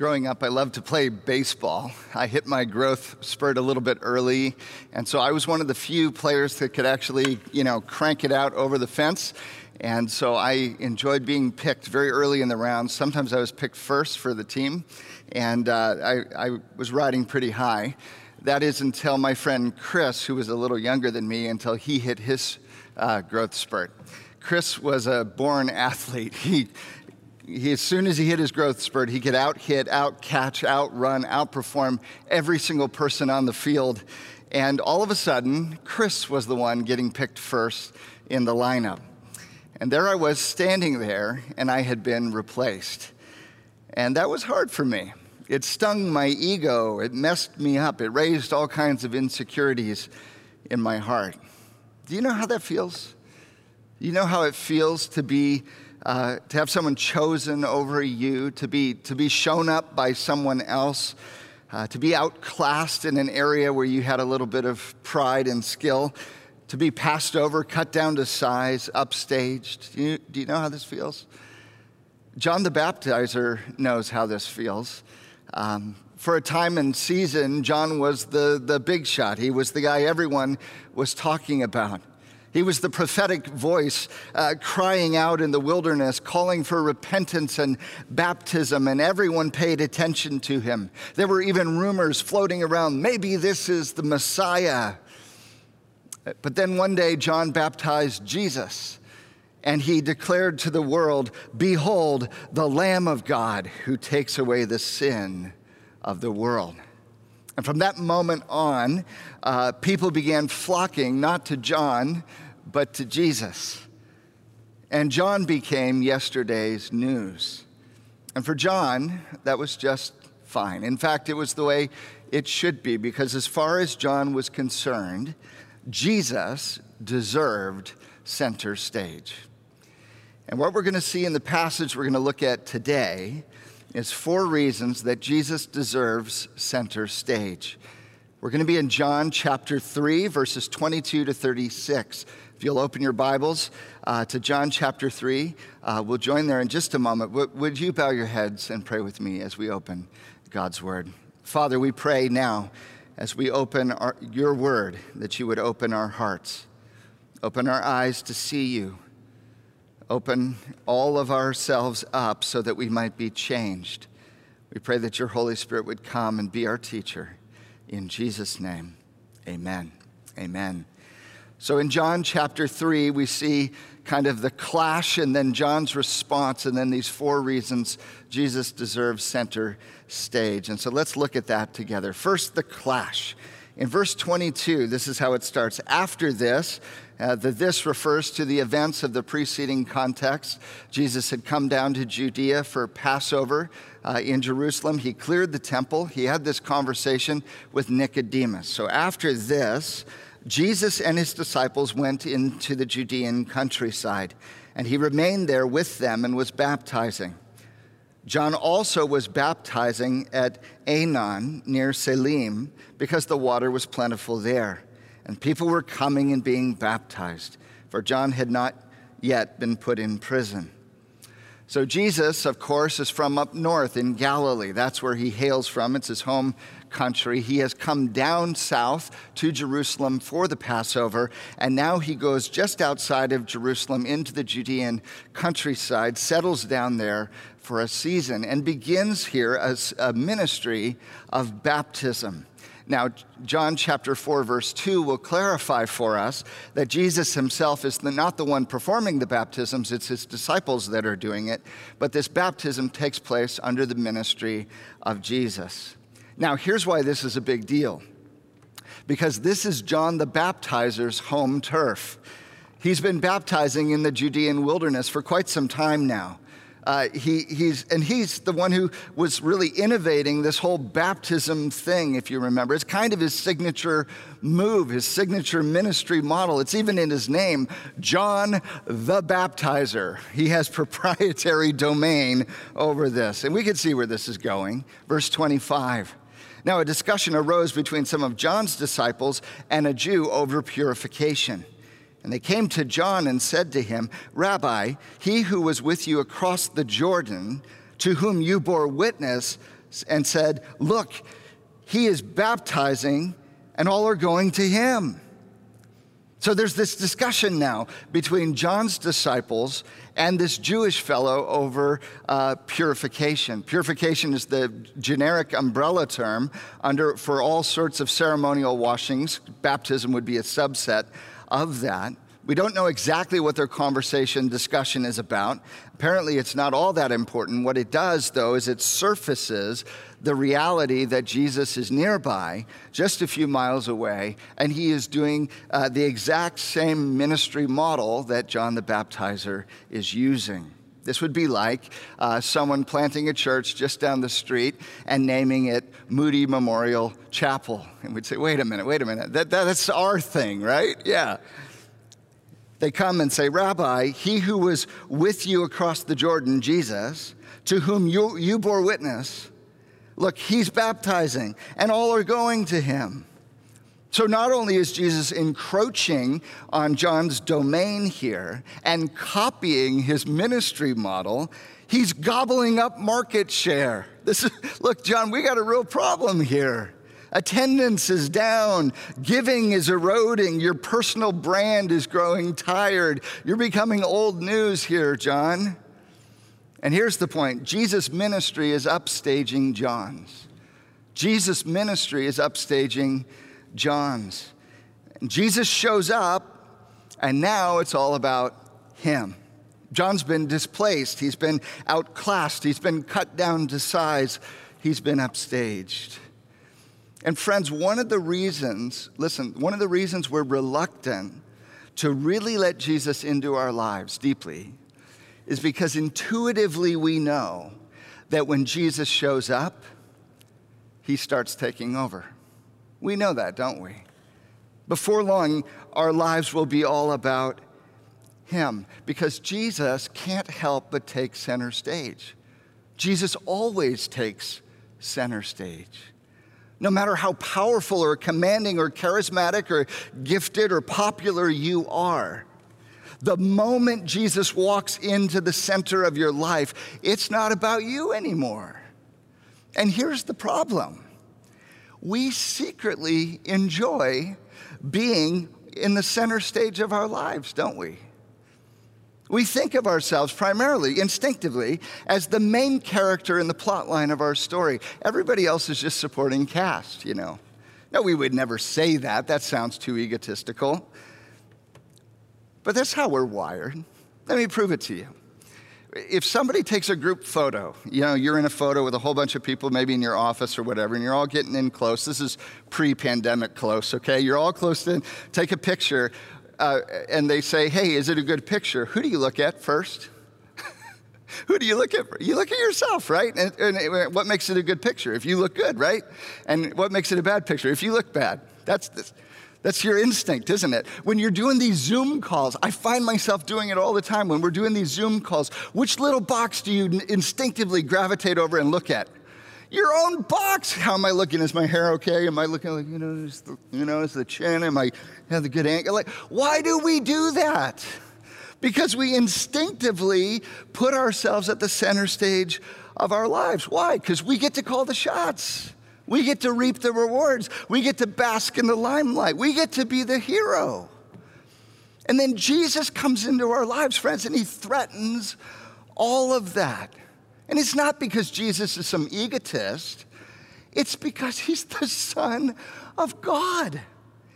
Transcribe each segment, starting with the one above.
Growing up, I loved to play baseball. I hit my growth spurt a little bit early, and so I was one of the few players that could actually, you know, crank it out over the fence. And so I enjoyed being picked very early in the round. Sometimes I was picked first for the team, and uh, I, I was riding pretty high. That is until my friend Chris, who was a little younger than me, until he hit his uh, growth spurt. Chris was a born athlete. He he, as soon as he hit his growth spurt, he could out hit, out catch, out run, outperform every single person on the field. And all of a sudden, Chris was the one getting picked first in the lineup. And there I was standing there, and I had been replaced. And that was hard for me. It stung my ego, it messed me up, it raised all kinds of insecurities in my heart. Do you know how that feels? You know how it feels to be uh, to have someone chosen over you, to be, to be shown up by someone else, uh, to be outclassed in an area where you had a little bit of pride and skill, to be passed over, cut down to size, upstaged. Do you, do you know how this feels? John the Baptizer knows how this feels. Um, for a time and season, John was the, the big shot. He was the guy everyone was talking about. He was the prophetic voice uh, crying out in the wilderness, calling for repentance and baptism, and everyone paid attention to him. There were even rumors floating around maybe this is the Messiah. But then one day, John baptized Jesus, and he declared to the world, Behold, the Lamb of God who takes away the sin of the world. And from that moment on, uh, people began flocking not to John, but to Jesus. And John became yesterday's news. And for John, that was just fine. In fact, it was the way it should be, because as far as John was concerned, Jesus deserved center stage. And what we're going to see in the passage we're going to look at today is four reasons that Jesus deserves center stage. We're going to be in John chapter 3, verses 22 to 36. If you'll open your Bibles uh, to John chapter 3, uh, we'll join there in just a moment. W- would you bow your heads and pray with me as we open God's Word? Father, we pray now as we open our, your Word that you would open our hearts, open our eyes to see you open all of ourselves up so that we might be changed. We pray that your Holy Spirit would come and be our teacher. In Jesus' name, amen. Amen. So in John chapter 3, we see kind of the clash and then John's response, and then these four reasons Jesus deserves center stage. And so let's look at that together. First, the clash. In verse 22, this is how it starts. After this, uh, this refers to the events of the preceding context. Jesus had come down to Judea for Passover uh, in Jerusalem. He cleared the temple. He had this conversation with Nicodemus. So after this, Jesus and his disciples went into the Judean countryside, and he remained there with them and was baptizing. John also was baptizing at Aenon near Salim because the water was plentiful there and people were coming and being baptized, for John had not yet been put in prison. So, Jesus, of course, is from up north in Galilee. That's where he hails from. It's his home country. He has come down south to Jerusalem for the Passover, and now he goes just outside of Jerusalem into the Judean countryside, settles down there for a season, and begins here as a ministry of baptism. Now, John chapter 4, verse 2 will clarify for us that Jesus himself is not the one performing the baptisms, it's his disciples that are doing it. But this baptism takes place under the ministry of Jesus. Now, here's why this is a big deal because this is John the Baptizer's home turf. He's been baptizing in the Judean wilderness for quite some time now. Uh, he, he's, and he's the one who was really innovating this whole baptism thing, if you remember. It's kind of his signature move, his signature ministry model. It's even in his name, John the Baptizer. He has proprietary domain over this. And we can see where this is going. Verse 25. Now, a discussion arose between some of John's disciples and a Jew over purification. And they came to John and said to him, Rabbi, he who was with you across the Jordan, to whom you bore witness, and said, Look, he is baptizing, and all are going to him. So there's this discussion now between John's disciples and this Jewish fellow over uh, purification. Purification is the generic umbrella term under, for all sorts of ceremonial washings. Baptism would be a subset of that. We don't know exactly what their conversation discussion is about. Apparently, it's not all that important. What it does, though, is it surfaces the reality that Jesus is nearby, just a few miles away, and he is doing uh, the exact same ministry model that John the Baptizer is using. This would be like uh, someone planting a church just down the street and naming it Moody Memorial Chapel. And we'd say, wait a minute, wait a minute, that, that, that's our thing, right? Yeah. They come and say, Rabbi, he who was with you across the Jordan, Jesus, to whom you, you bore witness, Look, he's baptizing, and all are going to him. So, not only is Jesus encroaching on John's domain here and copying his ministry model, he's gobbling up market share. This is, look, John, we got a real problem here. Attendance is down, giving is eroding, your personal brand is growing tired. You're becoming old news here, John. And here's the point Jesus' ministry is upstaging John's. Jesus' ministry is upstaging John's. Jesus shows up, and now it's all about him. John's been displaced, he's been outclassed, he's been cut down to size, he's been upstaged. And friends, one of the reasons, listen, one of the reasons we're reluctant to really let Jesus into our lives deeply is because intuitively we know that when Jesus shows up, he starts taking over. We know that, don't we? Before long, our lives will be all about him because Jesus can't help but take center stage. Jesus always takes center stage. No matter how powerful or commanding or charismatic or gifted or popular you are, the moment Jesus walks into the center of your life, it's not about you anymore. And here's the problem we secretly enjoy being in the center stage of our lives, don't we? We think of ourselves primarily, instinctively, as the main character in the plot line of our story. Everybody else is just supporting cast, you know. No, we would never say that. That sounds too egotistical. But that's how we're wired. Let me prove it to you. If somebody takes a group photo, you know, you're in a photo with a whole bunch of people, maybe in your office or whatever, and you're all getting in close. This is pre pandemic close, okay? You're all close in, take a picture, uh, and they say, hey, is it a good picture? Who do you look at first? Who do you look at? You look at yourself, right? And, and, what makes it a good picture? If you look good, right? And what makes it a bad picture? If you look bad. That's, that's that's your instinct, isn't it? When you're doing these Zoom calls, I find myself doing it all the time. When we're doing these Zoom calls, which little box do you instinctively gravitate over and look at? Your own box. How am I looking? Is my hair okay? Am I looking like, you know, is the, you know, is the chin? Am I have the good angle? Like, why do we do that? Because we instinctively put ourselves at the center stage of our lives. Why? Because we get to call the shots. We get to reap the rewards. We get to bask in the limelight. We get to be the hero. And then Jesus comes into our lives, friends, and he threatens all of that. And it's not because Jesus is some egotist, it's because he's the Son of God.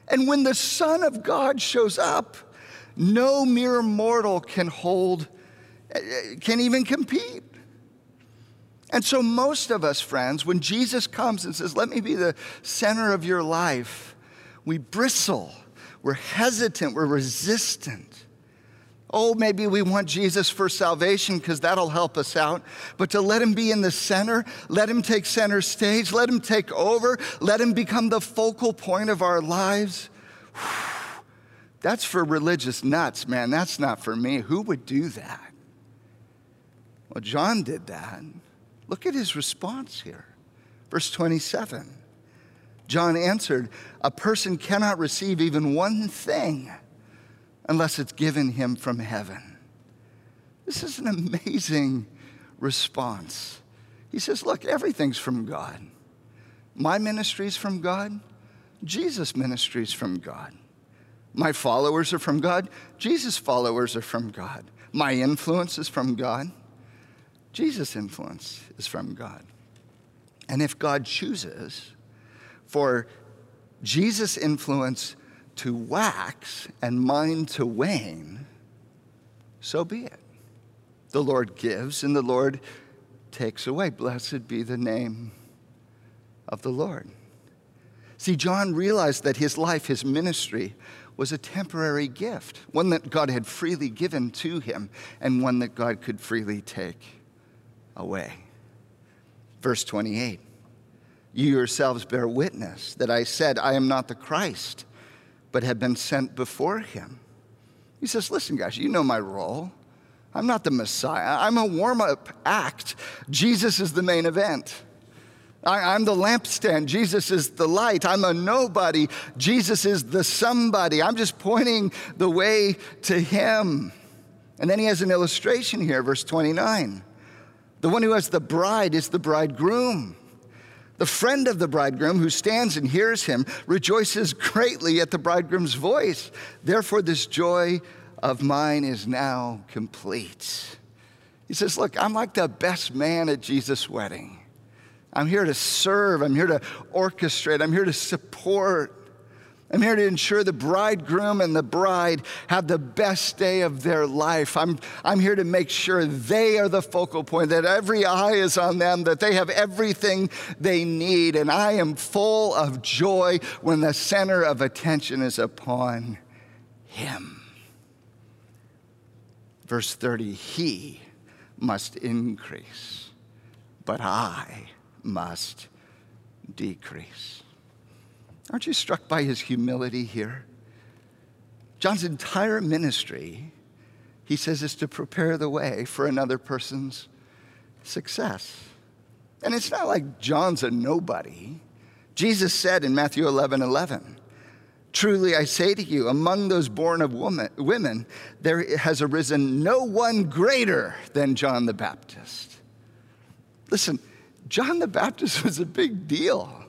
And when the Son of God shows up, no mere mortal can hold, eh, eh, can even compete. And so, most of us, friends, when Jesus comes and says, Let me be the center of your life, we bristle, we're hesitant, we're resistant. Oh, maybe we want Jesus for salvation because that'll help us out. But to let him be in the center, let him take center stage, let him take over, let him become the focal point of our lives. That's for religious nuts, man. That's not for me. Who would do that? Well, John did that. Look at his response here. Verse 27. John answered, A person cannot receive even one thing unless it's given him from heaven. This is an amazing response. He says, Look, everything's from God. My ministry's from God. Jesus' ministry's from God. My followers are from God. Jesus' followers are from God. My influence is from God. Jesus' influence is from God. And if God chooses for Jesus' influence to wax and mine to wane, so be it. The Lord gives and the Lord takes away. Blessed be the name of the Lord. See, John realized that his life, his ministry, was a temporary gift, one that God had freely given to him, and one that God could freely take away. Verse 28 You yourselves bear witness that I said, I am not the Christ, but had been sent before him. He says, Listen, guys, you know my role. I'm not the Messiah. I'm a warm up act. Jesus is the main event. I, am the lampstand. Jesus is the light. I'm a nobody. Jesus is the somebody. I'm just pointing the way to him. And then he has an illustration here, verse 29. The one who has the bride is the bridegroom. The friend of the bridegroom who stands and hears him rejoices greatly at the bridegroom's voice. Therefore, this joy of mine is now complete. He says, Look, I'm like the best man at Jesus' wedding. I'm here to serve. I'm here to orchestrate. I'm here to support. I'm here to ensure the bridegroom and the bride have the best day of their life. I'm, I'm here to make sure they are the focal point, that every eye is on them, that they have everything they need. And I am full of joy when the center of attention is upon Him. Verse 30 He must increase, but I must decrease. Aren't you struck by his humility here? John's entire ministry, he says, is to prepare the way for another person's success. And it's not like John's a nobody. Jesus said in Matthew 11 11, Truly I say to you, among those born of woman, women, there has arisen no one greater than John the Baptist. Listen, John the Baptist was a big deal.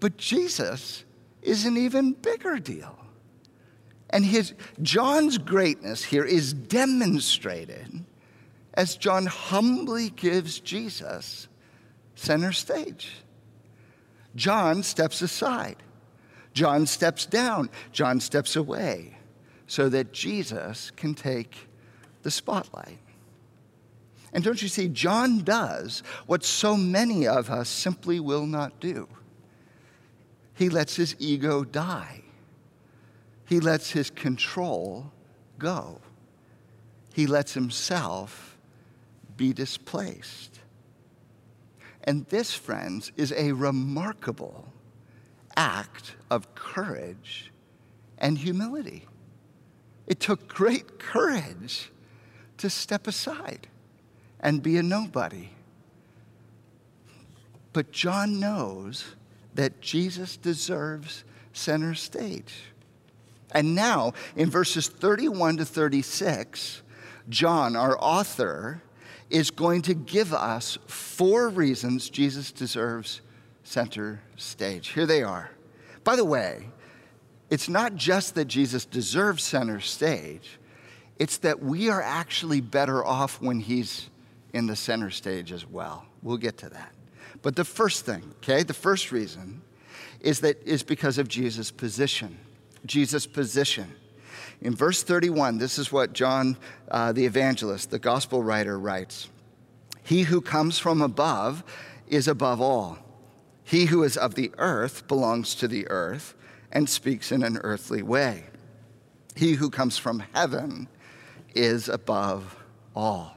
But Jesus is an even bigger deal. And his, John's greatness here is demonstrated as John humbly gives Jesus center stage. John steps aside, John steps down, John steps away so that Jesus can take the spotlight. And don't you see, John does what so many of us simply will not do. He lets his ego die, he lets his control go, he lets himself be displaced. And this, friends, is a remarkable act of courage and humility. It took great courage to step aside and be a nobody. But John knows that Jesus deserves center stage. And now, in verses 31 to 36, John, our author, is going to give us four reasons Jesus deserves center stage. Here they are. By the way, it's not just that Jesus deserves center stage, it's that we are actually better off when he's in the center stage as well. We'll get to that. But the first thing, okay, the first reason is that is because of Jesus' position. Jesus' position. In verse 31, this is what John uh, the evangelist, the gospel writer, writes He who comes from above is above all. He who is of the earth belongs to the earth and speaks in an earthly way. He who comes from heaven is above all.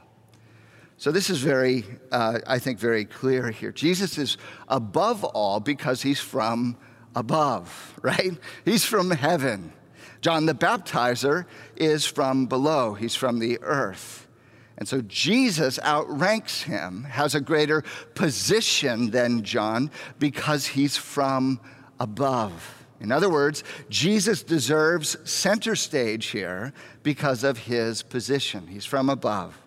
So, this is very, uh, I think, very clear here. Jesus is above all because he's from above, right? He's from heaven. John the Baptizer is from below, he's from the earth. And so Jesus outranks him, has a greater position than John because he's from above. In other words, Jesus deserves center stage here because of his position. He's from above.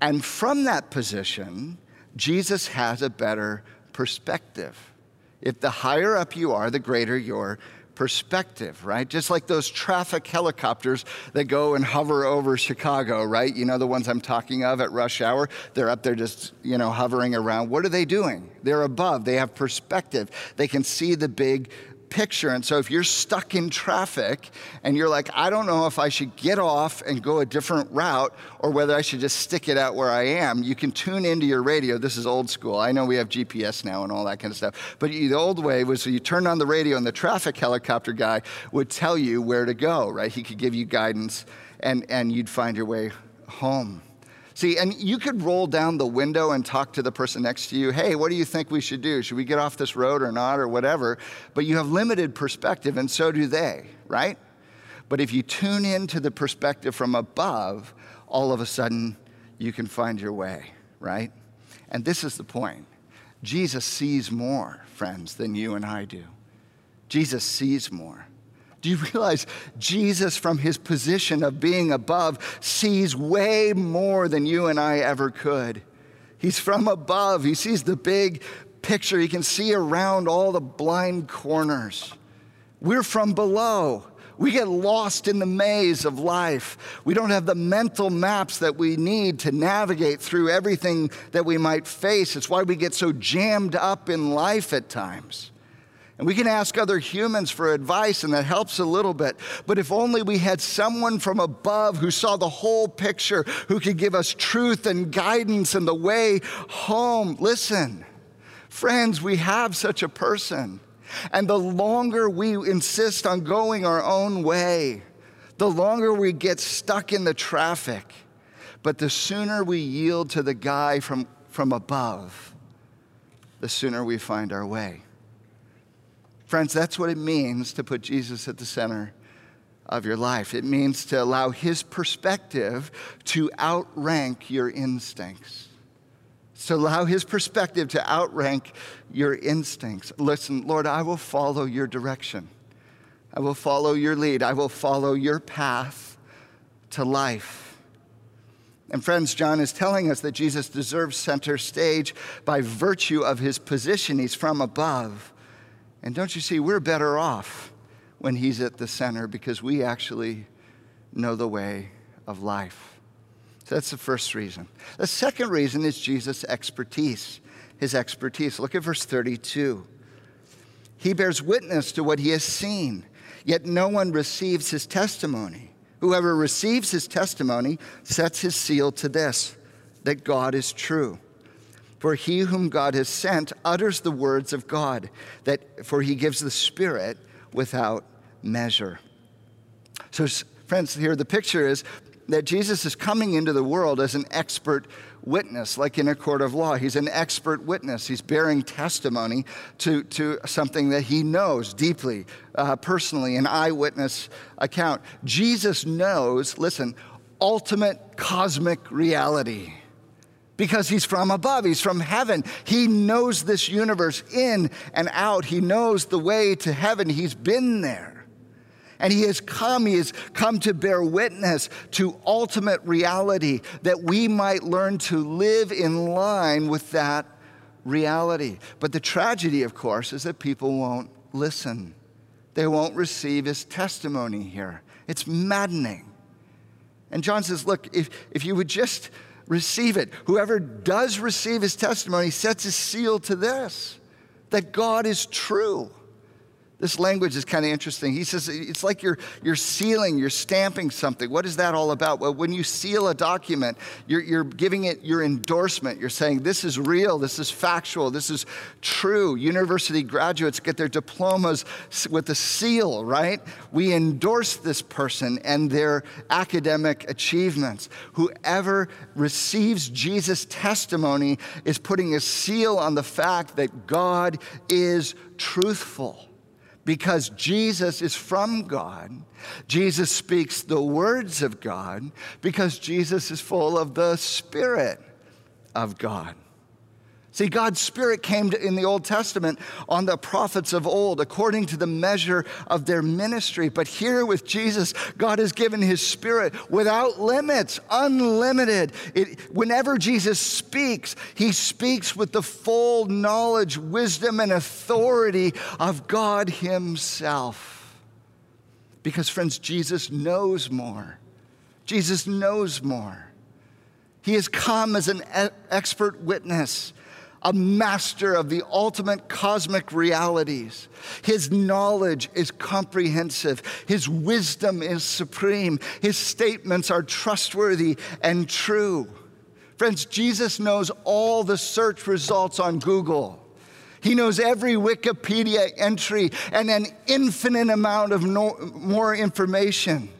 And from that position, Jesus has a better perspective. If the higher up you are, the greater your perspective, right? Just like those traffic helicopters that go and hover over Chicago, right? You know the ones I'm talking of at rush hour? They're up there just, you know, hovering around. What are they doing? They're above. They have perspective. They can see the big picture. And so if you're stuck in traffic and you're like, I don't know if I should get off and go a different route or whether I should just stick it out where I am, you can tune into your radio. This is old school. I know we have GPS now and all that kind of stuff. But the old way was you turned on the radio and the traffic helicopter guy would tell you where to go, right? He could give you guidance and, and you'd find your way home. See, and you could roll down the window and talk to the person next to you, hey, what do you think we should do? Should we get off this road or not, or whatever? But you have limited perspective, and so do they, right? But if you tune into the perspective from above, all of a sudden you can find your way, right? And this is the point Jesus sees more, friends, than you and I do. Jesus sees more. Do you realize Jesus, from his position of being above, sees way more than you and I ever could? He's from above, he sees the big picture, he can see around all the blind corners. We're from below. We get lost in the maze of life. We don't have the mental maps that we need to navigate through everything that we might face. It's why we get so jammed up in life at times. And we can ask other humans for advice, and that helps a little bit. But if only we had someone from above who saw the whole picture, who could give us truth and guidance and the way home. Listen, friends, we have such a person. And the longer we insist on going our own way, the longer we get stuck in the traffic. But the sooner we yield to the guy from, from above, the sooner we find our way. Friends, that's what it means to put Jesus at the center of your life. It means to allow his perspective to outrank your instincts. To allow his perspective to outrank your instincts. Listen, Lord, I will follow your direction. I will follow your lead. I will follow your path to life. And friends, John is telling us that Jesus deserves center stage by virtue of his position. He's from above. And don't you see, we're better off when He's at the center because we actually know the way of life. So that's the first reason. The second reason is Jesus' expertise. His expertise. Look at verse 32. He bears witness to what he has seen, yet no one receives his testimony. Whoever receives his testimony sets his seal to this that God is true. For he whom God has sent utters the words of God, that, for he gives the Spirit without measure. So, friends, here the picture is that Jesus is coming into the world as an expert witness, like in a court of law. He's an expert witness. He's bearing testimony to, to something that he knows deeply, uh, personally, an eyewitness account. Jesus knows, listen, ultimate cosmic reality because he's from above, he's from heaven. He knows this universe in and out, he knows the way to heaven, he's been there. And he has come, he has come to bear witness to ultimate reality that we might learn to live in line with that reality. But the tragedy, of course, is that people won't listen. They won't receive his testimony here. It's maddening. And John says, Look, if, if you would just receive it. Whoever does receive his testimony sets a seal to this that God is true. This language is kind of interesting. He says it's like you're, you're sealing, you're stamping something. What is that all about? Well, when you seal a document, you're, you're giving it your endorsement. You're saying, this is real, this is factual, this is true. University graduates get their diplomas with a seal, right? We endorse this person and their academic achievements. Whoever receives Jesus' testimony is putting a seal on the fact that God is truthful because Jesus is from God. Jesus speaks the words of God because Jesus is full of the Spirit of God. See, God's Spirit came to, in the Old Testament on the prophets of old according to the measure of their ministry. But here with Jesus, God has given His Spirit without limits, unlimited. It, whenever Jesus speaks, He speaks with the full knowledge, wisdom, and authority of God Himself. Because, friends, Jesus knows more. Jesus knows more. He has come as an expert witness a master of the ultimate cosmic realities. His knowledge is comprehensive. His wisdom is supreme. His statements are trustworthy and true. Friends, Jesus knows all the search results on Google. He knows every Wikipedia entry and an infinite amount of no, more information.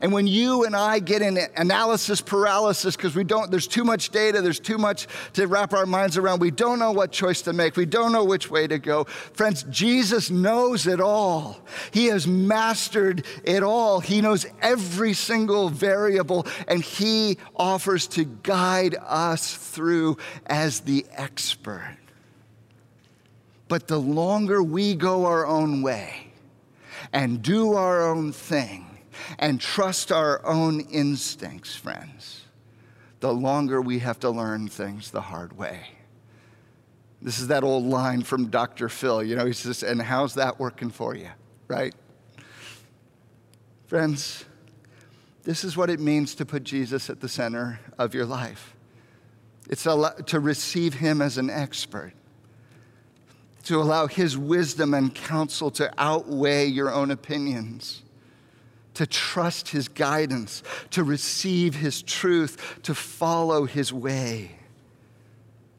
And when you and I get in analysis paralysis because we don't, there's too much data, there's too much to wrap our minds around, we don't know what choice to make, we don't know which way to go. Friends, Jesus knows it all. He has mastered it all. He knows every single variable, and He offers to guide us through as the expert. But the longer we go our own way and do our own thing, and trust our own instincts, friends, the longer we have to learn things the hard way. This is that old line from Dr. Phil. You know, he says, and how's that working for you, right? Friends, this is what it means to put Jesus at the center of your life. It's to receive him as an expert, to allow his wisdom and counsel to outweigh your own opinions to trust his guidance, to receive his truth, to follow his way.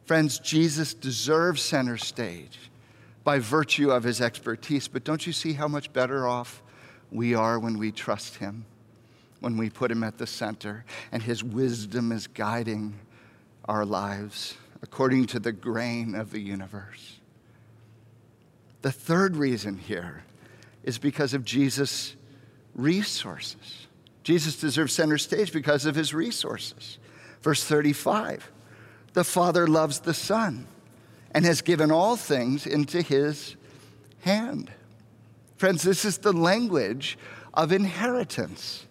Friends, Jesus deserves center stage by virtue of his expertise, but don't you see how much better off we are when we trust him, when we put him at the center, and his wisdom is guiding our lives according to the grain of the universe? The third reason here is because of Jesus' resources. Jesus deserves center stage because of his resources. Verse 35 The Father loves the Son and has given all things into his hand. Friends, this is the language of inheritance.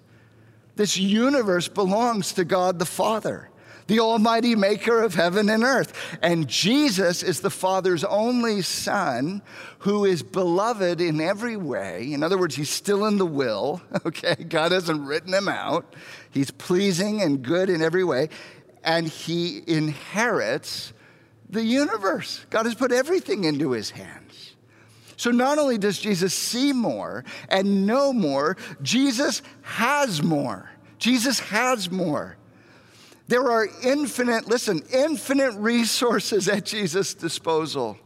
This universe belongs to God the Father the Almighty Maker of heaven and earth. And Jesus is the Father's only Son who is beloved in every way. In other words, he's still in the will, okay? God hasn't written him out. He's pleasing and good in every way. And he inherits the universe. God has put everything into his hands. So not only does Jesus see more and know more, Jesus has more. Jesus has more. There are infinite, listen, infinite resources at Jesus' disposal.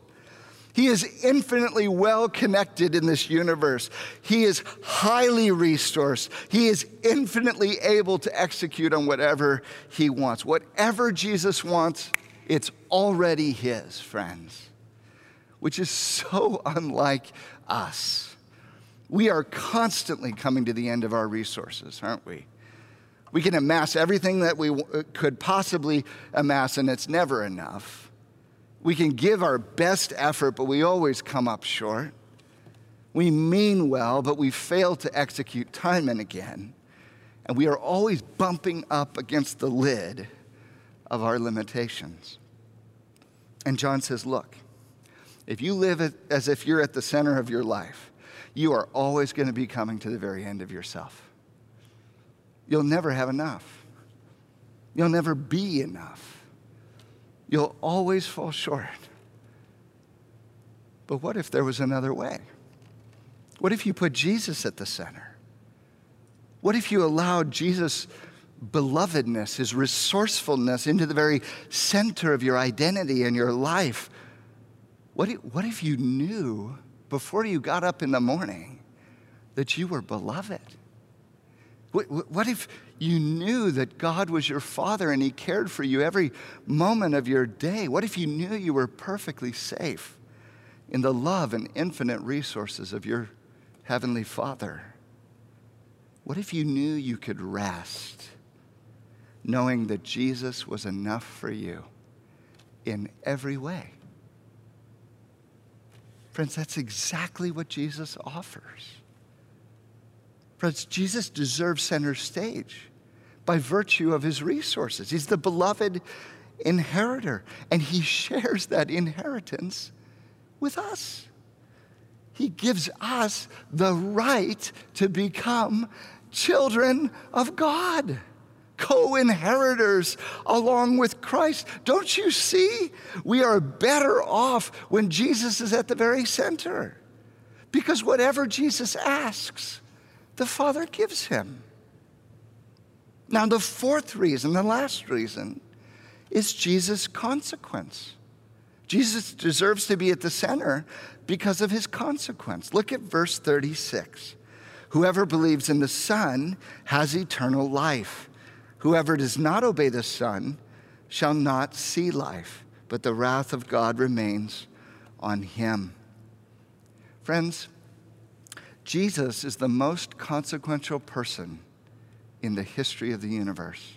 He is infinitely well connected in this universe. He is highly resourced. He is infinitely able to execute on whatever he wants. Whatever Jesus wants, it's already his, friends, which is so unlike us. We are constantly coming to the end of our resources, aren't we? We can amass everything that we uh, could possibly amass, and it's never enough. We can give our best effort, but we always come up short. We mean well, but we fail to execute time and again. And we are always bumping up against the lid of our limitations. And John says, Look, if you live as if you're at the center of your life, you are always going to be coming to the very end of yourself you'll never have enough. You'll never be enough. You'll always fall short. But what if there was another way? What if you put Jesus at the center? What if you allowed Jesus' belovedness, his resourcefulness into the very center of your identity and your life? What if, what if you knew before you got up in the morning that you were beloved? What if you knew that God was your father and he cared for you every moment of your day? What if you knew you were perfectly safe in the love and infinite resources of your heavenly father? What if you knew you could rest knowing that Jesus was enough for you in every way. Friends, that's exactly what Jesus offers. Friends, Jesus deserves center stage by virtue of his resources. He's the beloved inheritor, and he shares that inheritance with us. He gives us the right to become children of God, co inheritors along with Christ. Don't you see? We are better off when Jesus is at the very center. Because whatever Jesus asks, the Father gives him. Now, the fourth reason, the last reason, is Jesus' consequence. Jesus deserves to be at the center because of his consequence. Look at verse 36. Whoever believes in the Son has eternal life. Whoever does not obey the Son shall not see life, but the wrath of God remains on him. Friends, Jesus is the most consequential person in the history of the universe.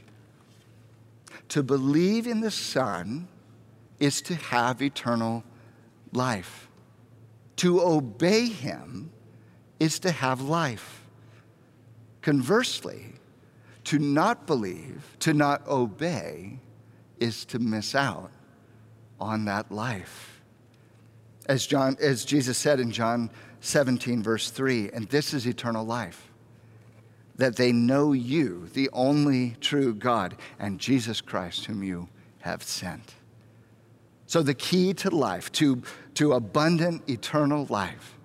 To believe in the Son is to have eternal life. To obey Him is to have life. Conversely, to not believe, to not obey, is to miss out on that life. As, John, as Jesus said in John 17, verse 3, and this is eternal life that they know you, the only true God, and Jesus Christ, whom you have sent. So, the key to life, to, to abundant eternal life,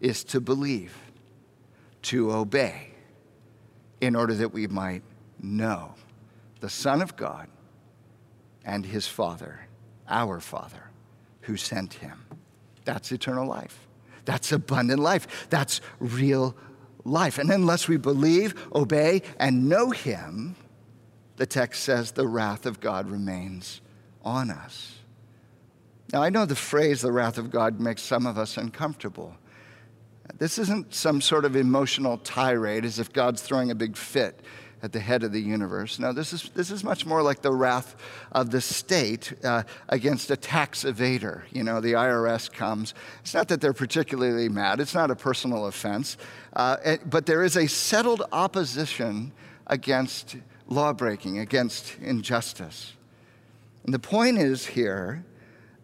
is to believe, to obey, in order that we might know the Son of God and his Father, our Father, who sent him. That's eternal life. That's abundant life. That's real life. And unless we believe, obey, and know Him, the text says the wrath of God remains on us. Now, I know the phrase the wrath of God makes some of us uncomfortable. This isn't some sort of emotional tirade as if God's throwing a big fit at the head of the universe. No, this is, this is much more like the wrath of the state uh, against a tax evader. You know, the IRS comes. It's not that they're particularly mad, it's not a personal offense, uh, but there is a settled opposition against lawbreaking, against injustice. And the point is here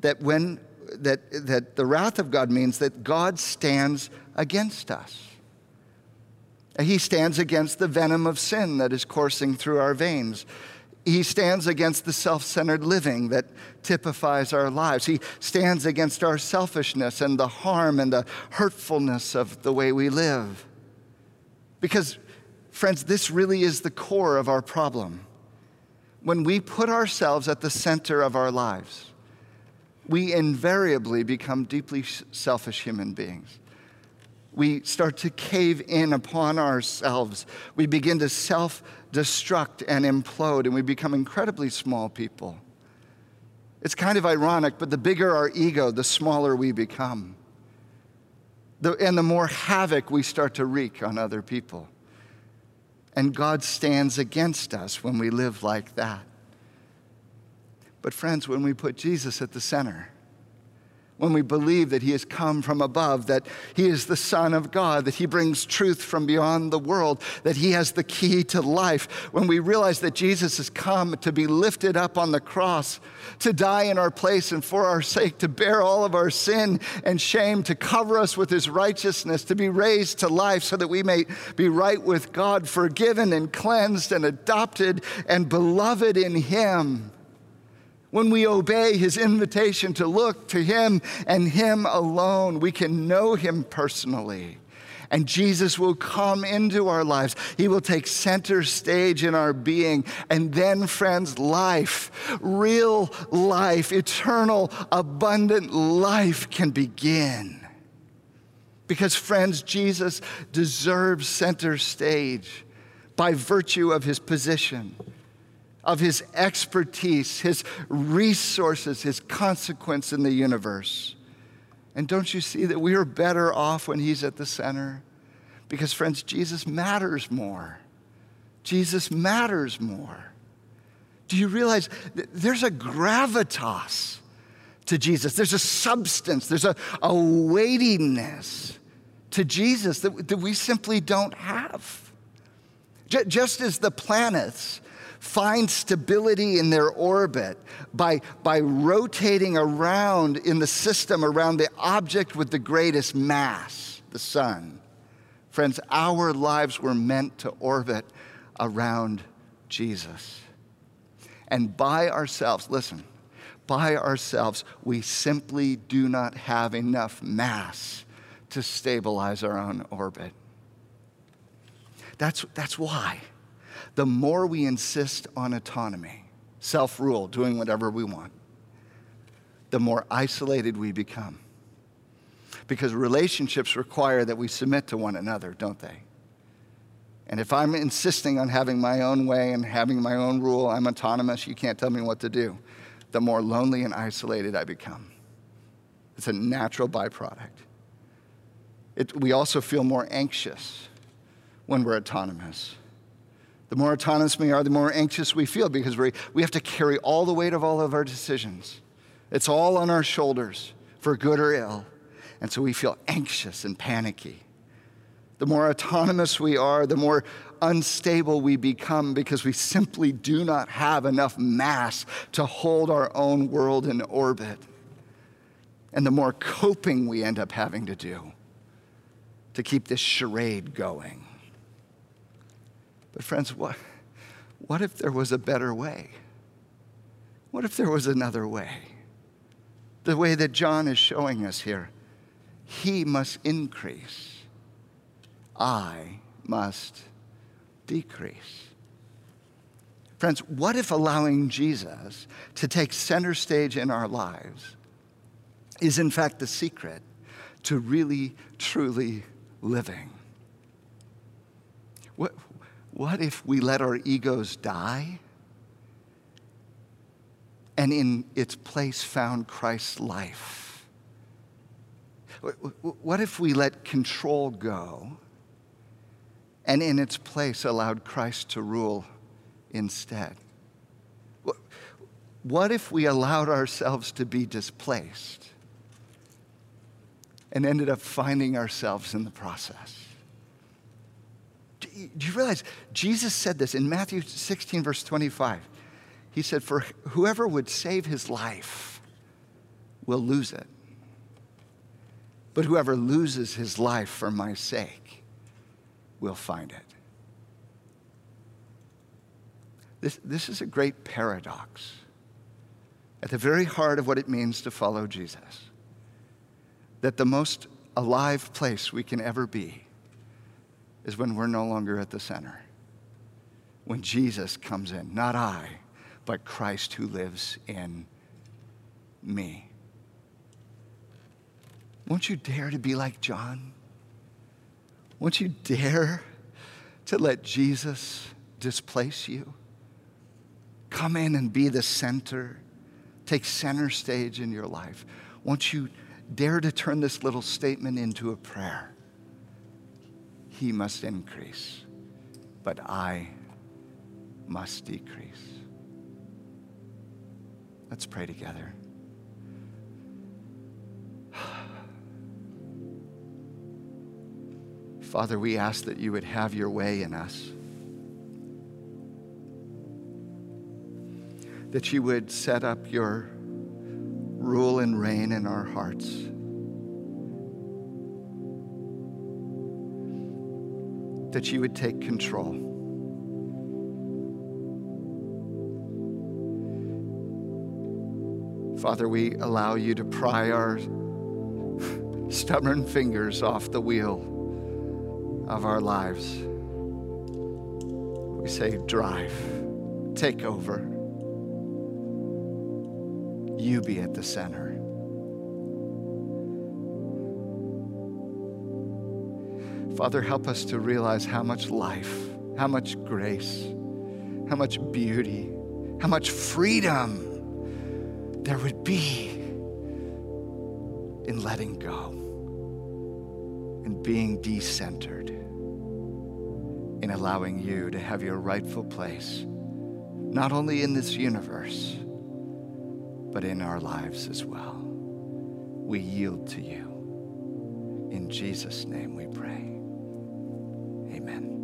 that when that, that the wrath of God means that God stands against us. He stands against the venom of sin that is coursing through our veins. He stands against the self centered living that typifies our lives. He stands against our selfishness and the harm and the hurtfulness of the way we live. Because, friends, this really is the core of our problem. When we put ourselves at the center of our lives, we invariably become deeply selfish human beings we start to cave in upon ourselves. We begin to self destruct and implode, and we become incredibly small people. It's kind of ironic, but the bigger our ego, the smaller we become. The, and the more havoc we start to wreak on other people. And God stands against us when we live like that. But, friends, when we put Jesus at the center, when we believe that He has come from above, that He is the Son of God, that He brings truth from beyond the world, that He has the key to life, when we realize that Jesus has come to be lifted up on the cross, to die in our place and for our sake, to bear all of our sin and shame, to cover us with His righteousness, to be raised to life so that we may be right with God, forgiven and cleansed and adopted and beloved in Him when we obey his invitation to look to him and him alone, we can know him personally. And Jesus will come into our lives. He will take center stage in our being. And then, friends, life, real life, eternal, abundant life can begin. Because, friends, Jesus deserves center stage by virtue of his position of his expertise, his resources, his consequence in the universe. And don't you see that we are better off when he's at the center? Because, friends, Jesus matters more. Jesus matters more. Do you realize there's a gravitas to Jesus? There's a substance, there's a, a weightiness to Jesus that, that we simply don't have. Just as the planets find stability in their orbit by, by rotating around in the system around the object with the greatest mass, the sun. Friends, our lives were meant to orbit around Jesus. And by ourselves, listen, by ourselves, we simply do not have enough mass to stabilize our own orbit. That's, that's why the more we insist on autonomy, self rule, doing whatever we want, the more isolated we become. Because relationships require that we submit to one another, don't they? And if I'm insisting on having my own way and having my own rule, I'm autonomous, you can't tell me what to do, the more lonely and isolated I become. It's a natural byproduct. It, we also feel more anxious when we're autonomous. The more autonomous we are, the more anxious we feel because we, we have to carry all the weight of all of our decisions. It's all on our shoulders, for good or ill. And so we feel anxious and panicky. The more autonomous we are, the more unstable we become because we simply do not have enough mass to hold our own world in orbit. And the more coping we end up having to do to keep this charade going. But, friends, what, what if there was a better way? What if there was another way? The way that John is showing us here. He must increase I must decrease. Friends, what if allowing Jesus to take center stage in our lives is, in fact, the secret to really, truly living? What, what if we let our egos die and in its place found Christ's life? What if we let control go? and in its place allowed Christ to rule instead? What if we allowed ourselves to be displaced and ended up finding ourselves in the process? Do you realize Jesus said this in Matthew 16, verse 25? He said, For whoever would save his life will lose it. But whoever loses his life for my sake we'll find it. This, this is a great paradox at the very heart of what it means to follow Jesus. That the most alive place we can ever be is when we're no longer at the center. When Jesus comes in, not I, but Christ who lives in me. Won't you dare to be like John? Won't you dare to let Jesus displace you? Come in and be the center, take center stage in your life. Won't you dare to turn this little statement into a prayer? He must increase, but I must decrease. Let's pray together. Father, we ask that you would have your way in us. That you would set up your rule and reign in our hearts. That you would take control. Father, we allow you to pry our stubborn fingers off the wheel of our lives. We say, drive, take over. You be at the center. Father, help us to realize how much life, how much grace, how much beauty, how much freedom there would be in letting go and being decentered in allowing you to have your rightful place not only in this universe, but in our lives as well. We yield to you. In Jesus' name we pray. Amen.